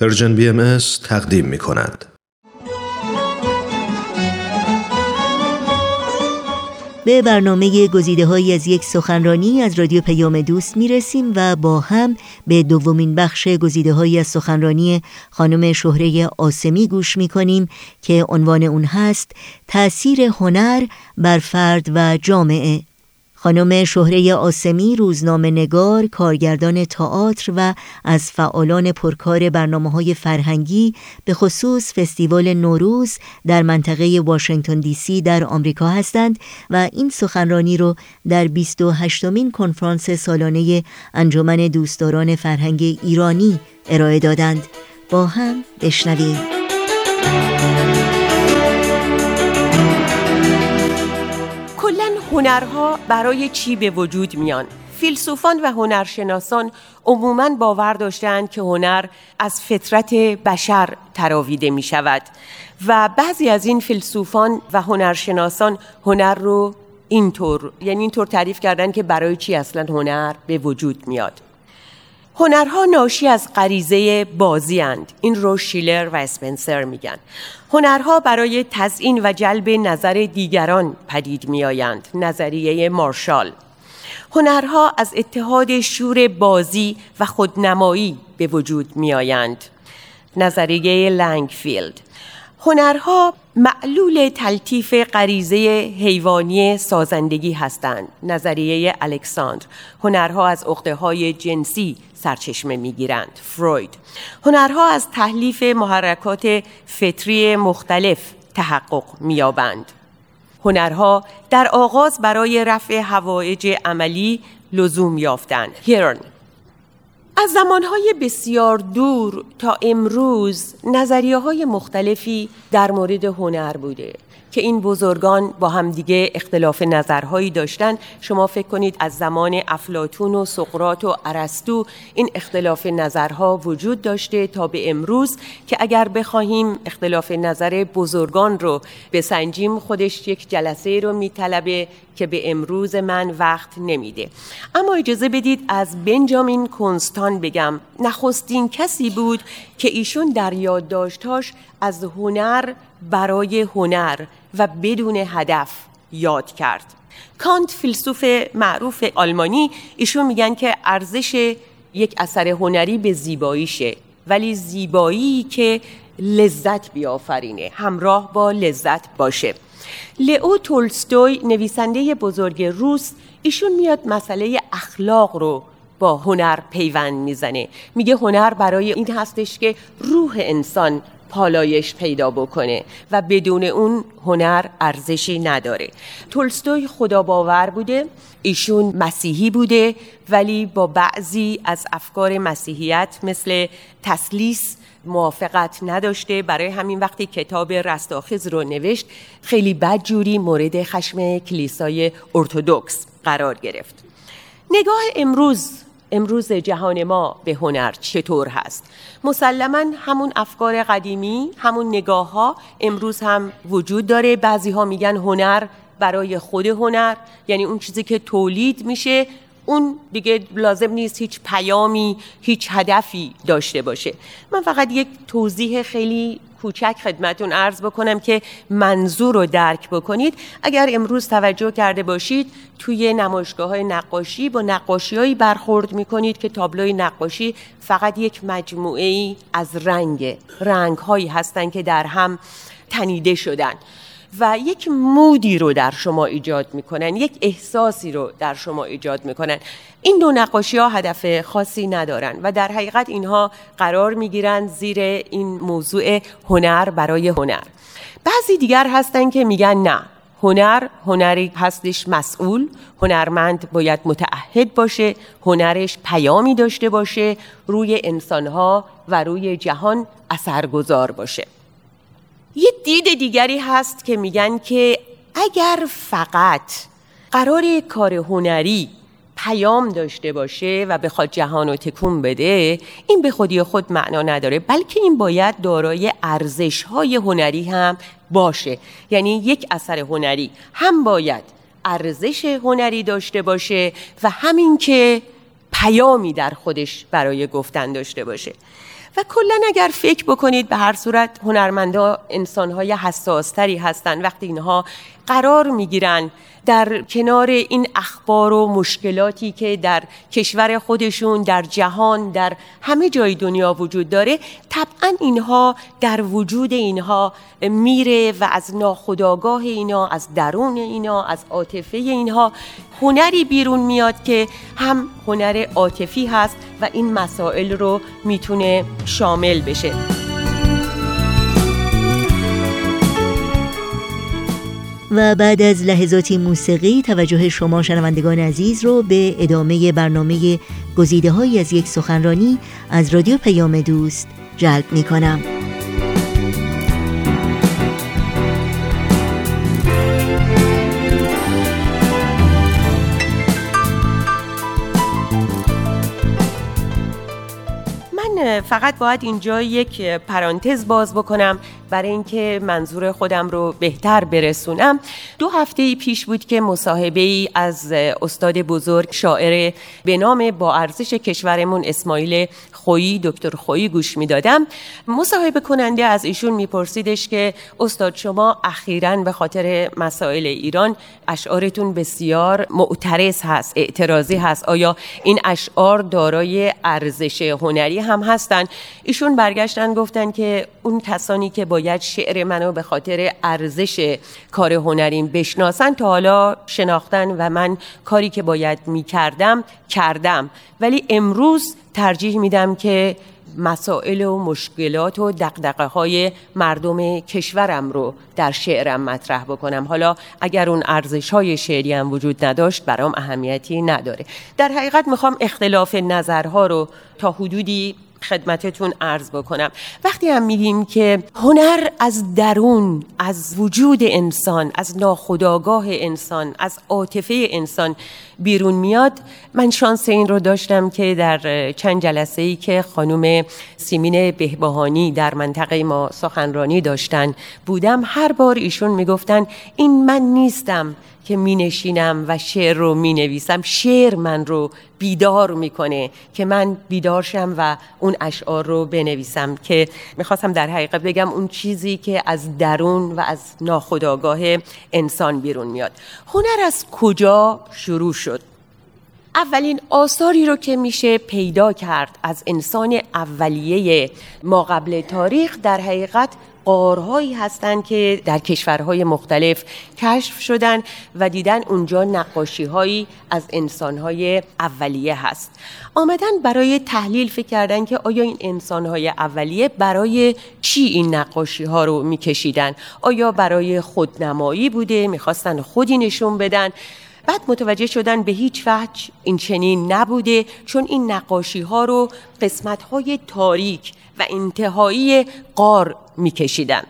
Persian BMS تقدیم می کند. به برنامه گزیده های از یک سخنرانی از رادیو پیام دوست می رسیم و با هم به دومین بخش گزیده های از سخنرانی خانم شهره آسمی گوش می کنیم که عنوان اون هست تأثیر هنر بر فرد و جامعه خانم شهره آسمی روزنامه نگار، کارگردان تئاتر و از فعالان پرکار برنامه های فرهنگی به خصوص فستیوال نوروز در منطقه واشنگتن دی سی در آمریکا هستند و این سخنرانی رو در 28 مین کنفرانس سالانه انجمن دوستداران فرهنگ ایرانی ارائه دادند. با هم بشنویم. هنرها برای چی به وجود میان؟ فیلسوفان و هنرشناسان عموما باور داشتند که هنر از فطرت بشر تراویده می شود و بعضی از این فیلسوفان و هنرشناسان هنر رو اینطور یعنی اینطور تعریف کردن که برای چی اصلا هنر به وجود میاد هنرها ناشی از غریزه بازی اند. این رو شیلر و اسپنسر میگن. هنرها برای تزئین و جلب نظر دیگران پدید میآیند. نظریه مارشال. هنرها از اتحاد شور بازی و خودنمایی به وجود میآیند. نظریه لنگفیلد. هنرها معلول تلطیف غریزه حیوانی سازندگی هستند. نظریه الکساندر. هنرها از عقده های جنسی سرچشمه می‌گیرند. فروید. هنرها از تحلیف محرکات فطری مختلف تحقق مییابند. هنرها در آغاز برای رفع هوایج عملی لزوم یافتند. هیرن. از زمانهای بسیار دور تا امروز نظریه های مختلفی در مورد هنر بوده. که این بزرگان با همدیگه اختلاف نظرهایی داشتن. شما فکر کنید از زمان افلاتون و سقرات و ارسطو این اختلاف نظرها وجود داشته تا به امروز که اگر بخواهیم اختلاف نظر بزرگان رو بسنجیم خودش یک جلسه رو میطلبه که به امروز من وقت نمیده. اما اجازه بدید از بنجامین کنستان بگم. نخستین کسی بود که ایشون در یادداشتاش از هنر برای هنر و بدون هدف یاد کرد. کانت فیلسوف معروف آلمانی ایشون میگن که ارزش یک اثر هنری به زیباییشه ولی زیبایی که لذت بیافرینه همراه با لذت باشه. لئو تولستوی نویسنده بزرگ روس ایشون میاد مسئله اخلاق رو با هنر پیوند می‌زنه. میگه هنر برای این هستش که روح انسان پالایش پیدا بکنه و بدون اون هنر ارزشی نداره. تولستوی خدا باور بوده ایشون مسیحی بوده ولی با بعضی از افکار مسیحیت مثل تسلیس موافقت نداشته. برای همین وقتی کتاب رستاخیز رو نوشت خیلی بدجوری مورد خشم کلیسای ارتودکس قرار گرفت. نگاه امروز امروز جهان ما به هنر چطور هست؟ مسلما همون افکار قدیمی همون نگاه ها امروز هم وجود داره. بعضی ها میگن هنر برای خود هنر یعنی اون چیزی که تولید میشه اون دیگه لازم نیست هیچ پیامی هیچ هدفی داشته باشه. من فقط یک توضیح خیلی کوچک خدمتون عرض بکنم که منظور رو درک بکنید. اگر امروز توجه کرده باشید توی نمایشگاه های نقاشی با نقاشی هایی برخورد می‌کنید که تابلوی نقاشی فقط یک مجموعه ای از رنگ رنگ هایی هستند که در هم تنیده شدن. و یک مودی رو در شما ایجاد می‌کنن یک احساسی رو در شما ایجاد می‌کنن. این دو نقاشی ها هدف خاصی ندارن و در حقیقت اینها قرار می‌گیرن زیر این موضوع هنر برای هنر. بعضی دیگر هستن که میگن نه هنر هنری هستش مسئول هنرمند باید متعهد باشه هنرش پیامی داشته باشه روی انسانها و روی جهان اثرگذار باشه. یه دید دیگری هست که میگن که اگر فقط قرار کار هنری پیام داشته باشه و بخواد جهان رو تکون بده این به خودی خود معنا نداره بلکه این باید دارای ارزش های هنری هم باشه. یعنی یک اثر هنری هم باید ارزش هنری داشته باشه و همین که پیامی در خودش برای گفتن داشته باشه. و کلا اگر فکر بکنید به هر صورت هنرمندا انسانهای حساستری هستند وقتی اینها قرار می‌گیرن در کنار این اخبار و مشکلاتی که در کشور خودشون در جهان در همه جای دنیا وجود داره طبعا اینها در وجود اینها میره و از ناخداگاه اینا از درون اینا از عاطفه اینها هنری بیرون میاد که هم هنر عاطفی هست و این مسائل رو می‌تونه شامل بشه و بعد از لحظاتی موسیقی توجه شما شنوندگان عزیز رو به ادامه برنامه گزیده های از یک سخنرانی از رادیو پیام دوست جلب می کنم. فقط باید اینجا یک پرانتز باز بکنم برای اینکه منظور خودم رو بهتر برسونم. دو هفته پیش بود که مصاحبه ای از استاد بزرگ شاعر به نام با ارزش کشورمون اسماعیل خویی دکتر خویی گوش می‌دادم. مصاحبه کننده از ایشون میپرسیدش که استاد شما اخیرا به خاطر مسائل ایران اشعارتون بسیار معترض هست اعتراضی هست. آیا این اشعار دارای ارزش هنری هم هستن. ایشون برگشتن گفتن که اون کسانی که باید شعر منو به خاطر ارزش کار هنریم بشناسن تا حالا شناختن و من کاری که باید می‌کردم کردم. ولی امروز ترجیح میدم که مسائل و مشکلات و دقدقه های مردم کشورم رو در شعرم مطرح بکنم. حالا اگر اون ارزش های شعری هم وجود نداشت برام اهمیتی نداره. در حقیقت می‌خوام اختلاف نظرها رو تا حدودی خدمتتون عرض بکنم. وقتی هم میگیم که هنر از درون از وجود انسان از ناخداگاه انسان از عاطفه انسان بیرون میاد من شانس این رو داشتم که در چند جلسه ای که خانم سیمین بهبهانی در منطقه ما سخنرانی داشتن بودم هر بار ایشون می‌گفتن این من نیستم که می نشینم و شعر رو می نویسم شعر من رو بیدار می‌کنه که من بیدارشم و اون اشعار رو بنویسم که می‌خواستم در حقیقت بگم اون چیزی که از درون و از ناخداگاه انسان بیرون میاد. هنر از کجا شروع شد؟ اولین آثاری رو که میشه پیدا کرد از انسان اولیه ما قبل تاریخ در حقیقت قارهایی هستند که در کشورهای مختلف کشف شدن و دیدن اونجا نقاشی هایی از انسانهای اولیه هست. آمدن برای تحلیل فکر کردن که آیا این انسانهای اولیه برای چی این نقاشی ها رو میکشیدن؟ آیا برای خودنمایی بوده؟ می‌خواستن خودی نشون بدن؟ بعد متوجه شدن به هیچ وجه این چنین نبوده چون این نقاشی ها رو قسمت های تاریک و انتهایی قار میکشیدن.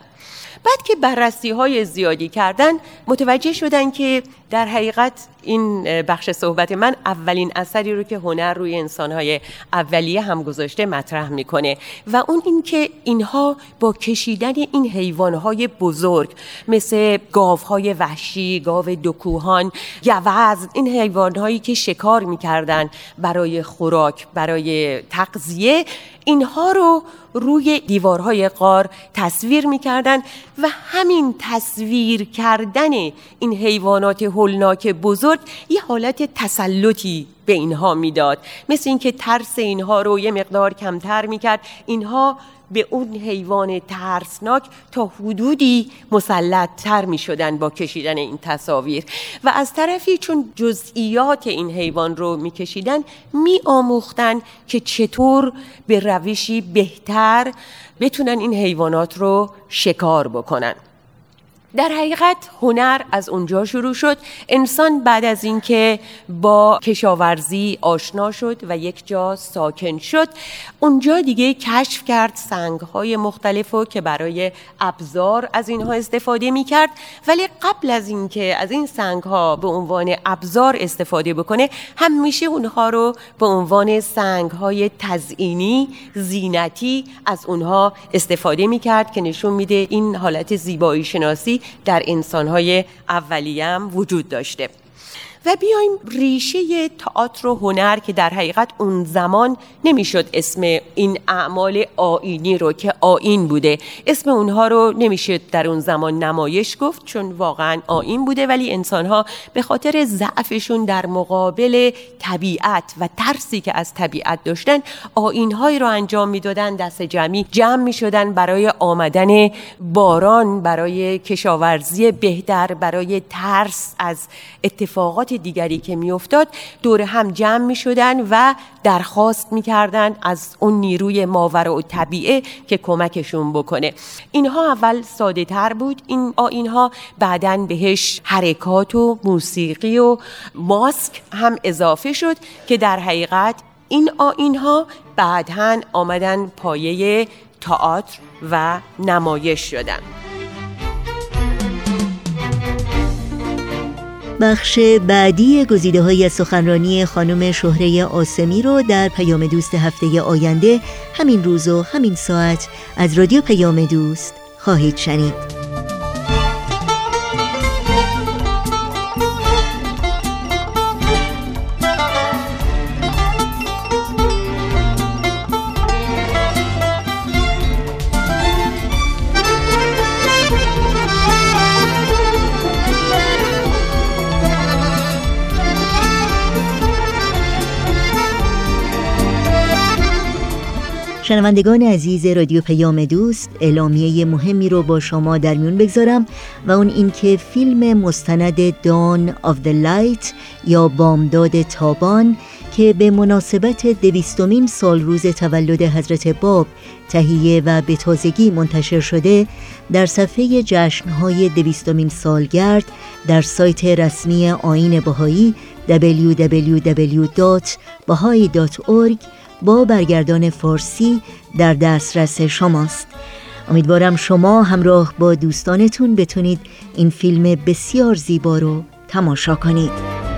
بعد که بررسی های زیادی کردن متوجه شدن که در حقیقت این بخش صحبت من اولین اثری رو که هنر روی انسانهای اولیه هم گذاشته مطرح می‌کنه و اون اینکه اینها با کشیدن این حیوانهای بزرگ مثل گاوهای وحشی، گاو دکوهان، یوز این حیوانهایی که شکار می‌کردن برای خوراک، برای تغذیه اینها رو روی دیوارهای قار تصویر می‌کردن و همین تصویر کردن این حیوانات هولناک بزرگ یه حالت تسلطی به اینها می‌داد. مثل اینکه ترس اینها رو یه مقدار کمتر می‌کرد. اینها به اون حیوان ترسناک تا حدودی مسلط تر می شدن با کشیدن این تصاویر. و از طرفی چون جزئیات این حیوان رو می کشیدن می آموختن که چطور به روشی بهتر بتونن این حیوانات رو شکار بکنن. در حقیقت هنر از اونجا شروع شد. انسان بعد از اینکه با کشاورزی آشنا شد و یک جا ساکن شد اونجا دیگه کشف کرد سنگ های مختلف که برای ابزار از اینها استفاده می کرد ولی قبل از اینکه از این سنگ ها به عنوان ابزار استفاده بکنه همیشه اونها رو به عنوان سنگ های تزئینی زینتی از اونها استفاده می کرد که نشون میده این حالت زیبایی شناسی در انسانهای اولیه وجود داشته. و بیایم ریشه تئاتر و هنر که در حقیقت اون زمان نمی‌شد اسم این اعمال آینی رو که آین بوده. اسم اونها رو نمی‌شد در اون زمان نمایش گفت چون واقعا آین بوده ولی انسان ها به خاطر ضعفشون در مقابل طبیعت و ترسی که از طبیعت داشتن آینهایی رو انجام می‌دادن دست جمعی جمع می شدن برای آمدن باران برای کشاورزی بهتر برای ترس از اتفاقات دیگری که میافتاد دور هم جمع می شدن و درخواست می کردن از اون نیروی ماور و طبیعه که کمکشون بکنه. اینها اول ساده تر بود. این آینها بعدا بهش حرکات و موسیقی و ماسک هم اضافه شد که در حقیقت این آینها بعدا آمدن پایه تئاتر و نمایش شدن. بخش بعدی گزیده های سخنرانی خانم شهره آسمی رو در پیام دوست هفته آینده همین روز و همین ساعت از رادیو پیام دوست خواهید شنید. شنوندگان عزیز رادیو پیام دوست اعلامیه مهمی رو با شما در میون بگذارم و اون اینکه فیلم مستند Dawn of the Light یا بامداد تابان که به مناسبت دویستمین سال روز تولد حضرت باب تهیه و به تازگی منتشر شده در صفحه جشنهای دویستمین سالگرد در سایت رسمی آیین بهایی www.bahai.org با برگردان فارسی در دسترس شماست. امیدوارم شما همراه با دوستانتون بتونید این فیلم بسیار زیبا رو تماشا کنید.